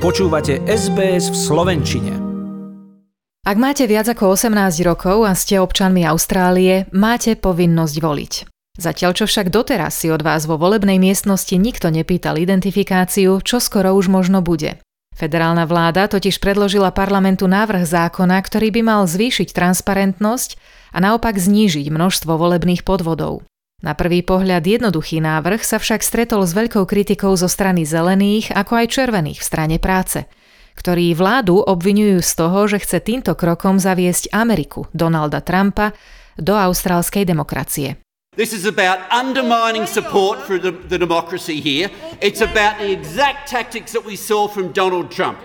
Počúvate SBS v Slovenčine. Ak máte viac ako 18 rokov a ste občanmi Austrálie, máte povinnosť voliť. Zatiaľ čo však doteraz si od vás vo volebnej miestnosti nikto nepýtal identifikáciu, čo skoro už možno bude. Federálna vláda totiž predložila parlamentu návrh zákona, ktorý by mal zvýšiť transparentnosť a naopak znížiť množstvo volebných podvodov. Na prvý pohľad jednoduchý návrh sa však stretol s veľkou kritikou zo strany zelených ako aj červených v strane práce, ktorí vládu obvinujú z toho, že chce týmto krokom zaviesť Ameriku Donalda Trumpa do austrálskej demokracie. This is about undermining support for the, the democracy here. It's about the exact tactics that we saw from Donald Trump.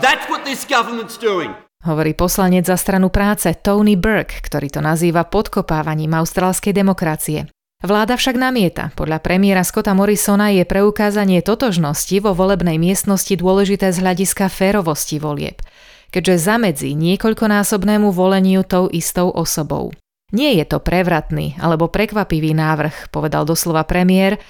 That's what this government's doing hovorí poslanec za stranu práce Tony Burke, ktorý to nazýva podkopávaním austrálskej demokracie. Vláda však namieta. Podľa premiéra Scotta Morrisona je preukázanie totožnosti vo volebnej miestnosti dôležité z hľadiska férovosti volieb, keďže zamedzí niekoľkonásobnému voleniu tou istou osobou. Nie je to prevratný alebo prekvapivý návrh, povedal doslova premiér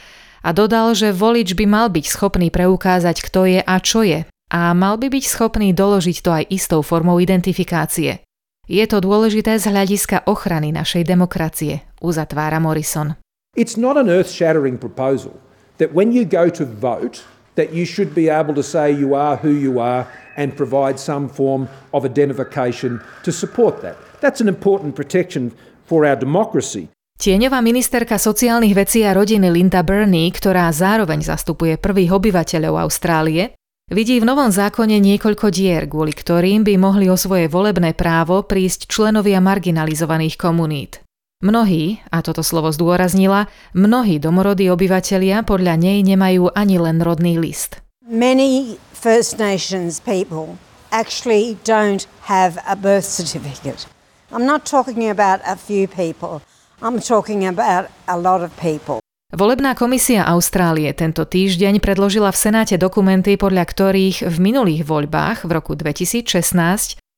a dodal, že volič by mal byť schopný preukázať, kto je a čo je a mal by byť schopný doložiť to aj istou formou identifikácie. Je to dôležité z hľadiska ochrany našej demokracie, uzatvára Morrison. It's not an earth-shattering proposal that when you go to vote that you should be able to say you are who you are and provide some form of identification to support that. That's an important protection for our democracy. Tieňová ministerka sociálnych vecí a rodiny Linda Burney, ktorá zároveň zastupuje prvých obyvateľov Austrálie, Vidí v novom zákone niekoľko dier, kvôli ktorým by mohli o svoje volebné právo prísť členovia marginalizovaných komunít. Mnohí, a toto slovo zdôraznila, mnohí domorodí obyvatelia podľa nej nemajú ani len rodný list. Many First Nations people actually don't have a birth certificate. I'm not talking about a few people. I'm talking about a lot of people. Volebná komisia Austrálie tento týždeň predložila v Senáte dokumenty, podľa ktorých v minulých voľbách v roku 2016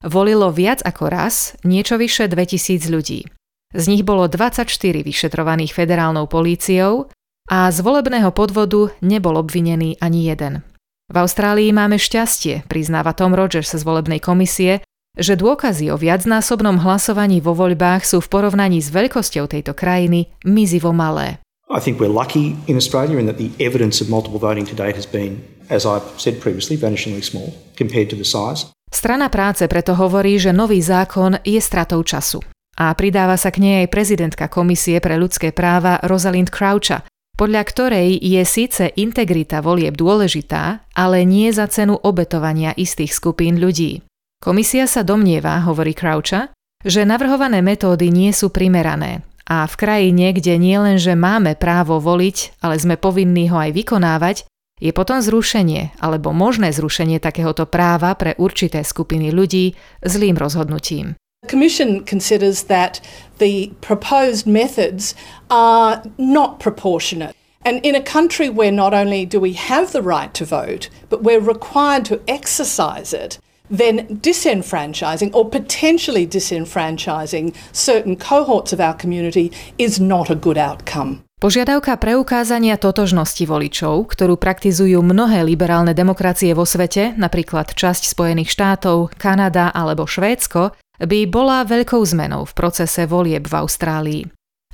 volilo viac ako raz niečo vyše 2000 ľudí. Z nich bolo 24 vyšetrovaných federálnou políciou a z volebného podvodu nebol obvinený ani jeden. V Austrálii máme šťastie, priznáva Tom Rogers z volebnej komisie, že dôkazy o viacnásobnom hlasovaní vo voľbách sú v porovnaní s veľkosťou tejto krajiny mizivo malé. I think we're lucky in Australia in that the evidence of multiple voting to date has been, as I've said previously, vanishingly small compared to the size. Strana práce preto hovorí, že nový zákon je stratou času. A pridáva sa k nej aj prezidentka Komisie pre ľudské práva Rosalind Croucha, podľa ktorej je síce integrita volieb dôležitá, ale nie za cenu obetovania istých skupín ľudí. Komisia sa domnieva, hovorí Croucha, že navrhované metódy nie sú primerané a v krajine, kde nie len, že máme právo voliť, ale sme povinní ho aj vykonávať, je potom zrušenie alebo možné zrušenie takéhoto práva pre určité skupiny ľudí zlým rozhodnutím. The Commission considers that the proposed methods are not proportionate. And in a country where not only do we have the right to vote, but we're required to exercise it, then disenfranchising or potentially disenfranchising certain cohorts of our community is not a good outcome. Požiadavka preukázania totožnosti voličov, ktorú praktizujú mnohé liberálne demokracie vo svete, napríklad časť Spojených štátov, Kanada alebo Švédsko, by bola veľkou zmenou v procese volieb v Austrálii.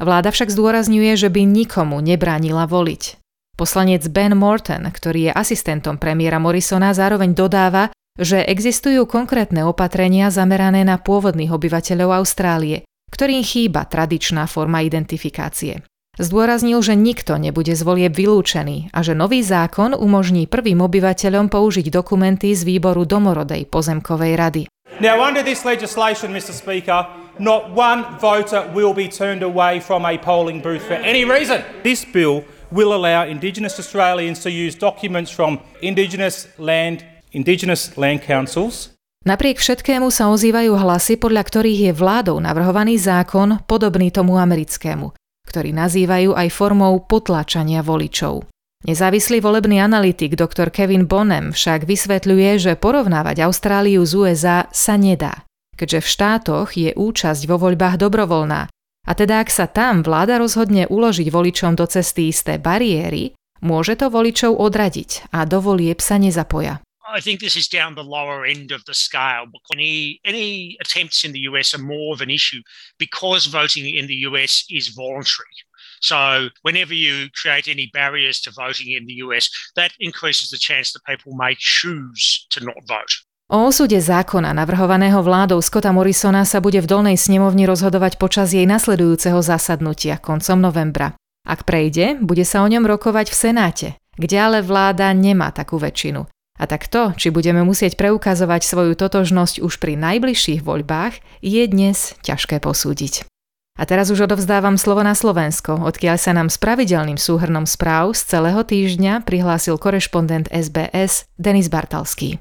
Vláda však zdôrazňuje, že by nikomu nebránila voliť. Poslanec Ben Morton, ktorý je asistentom premiéra Morrisona, zároveň dodáva, že existujú konkrétne opatrenia zamerané na pôvodných obyvateľov Austrálie, ktorým chýba tradičná forma identifikácie. Zdôraznil, že nikto nebude z volieb vylúčený a že nový zákon umožní prvým obyvateľom použiť dokumenty z výboru domorodej pozemkovej rady. Now under this legislation, Mr Speaker, not one voter will be turned away from a polling booth for any reason. This bill will allow Indigenous Australians to use documents from Indigenous land Indigenous Land Councils Napriek všetkému sa ozývajú hlasy, podľa ktorých je vládou navrhovaný zákon podobný tomu americkému, ktorý nazývajú aj formou potláčania voličov. Nezávislý volebný analytik dr. Kevin Bonem však vysvetľuje, že porovnávať Austráliu z USA sa nedá, keďže v štátoch je účasť vo voľbách dobrovoľná a teda ak sa tam vláda rozhodne uložiť voličom do cesty isté bariéry, môže to voličov odradiť a do volieb sa nezapoja. I think this is down the lower end of the scale. Any any attempts in the US are more of an issue because voting in the US is voluntary. So whenever you create any barriers to voting in the US, that increases the chance that people may choose to not vote. O osude zákona navrhovaného vládou Scotta Morrisona sa bude v dolnej snemovni rozhodovať počas jej nasledujúceho zasadnutia koncom novembra. Ak prejde, bude sa o ňom rokovať v Senáte, kde ale vláda nemá takú väčšinu. A tak to, či budeme musieť preukazovať svoju totožnosť už pri najbližších voľbách, je dnes ťažké posúdiť. A teraz už odovzdávam slovo na Slovensko, odkiaľ sa nám s pravidelným súhrnom správ z celého týždňa prihlásil korešpondent SBS Denis Bartalský.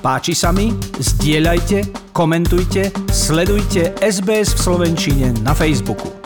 Páči sa mi? Zdieľajte, komentujte, sledujte SBS v Slovenčine na Facebooku.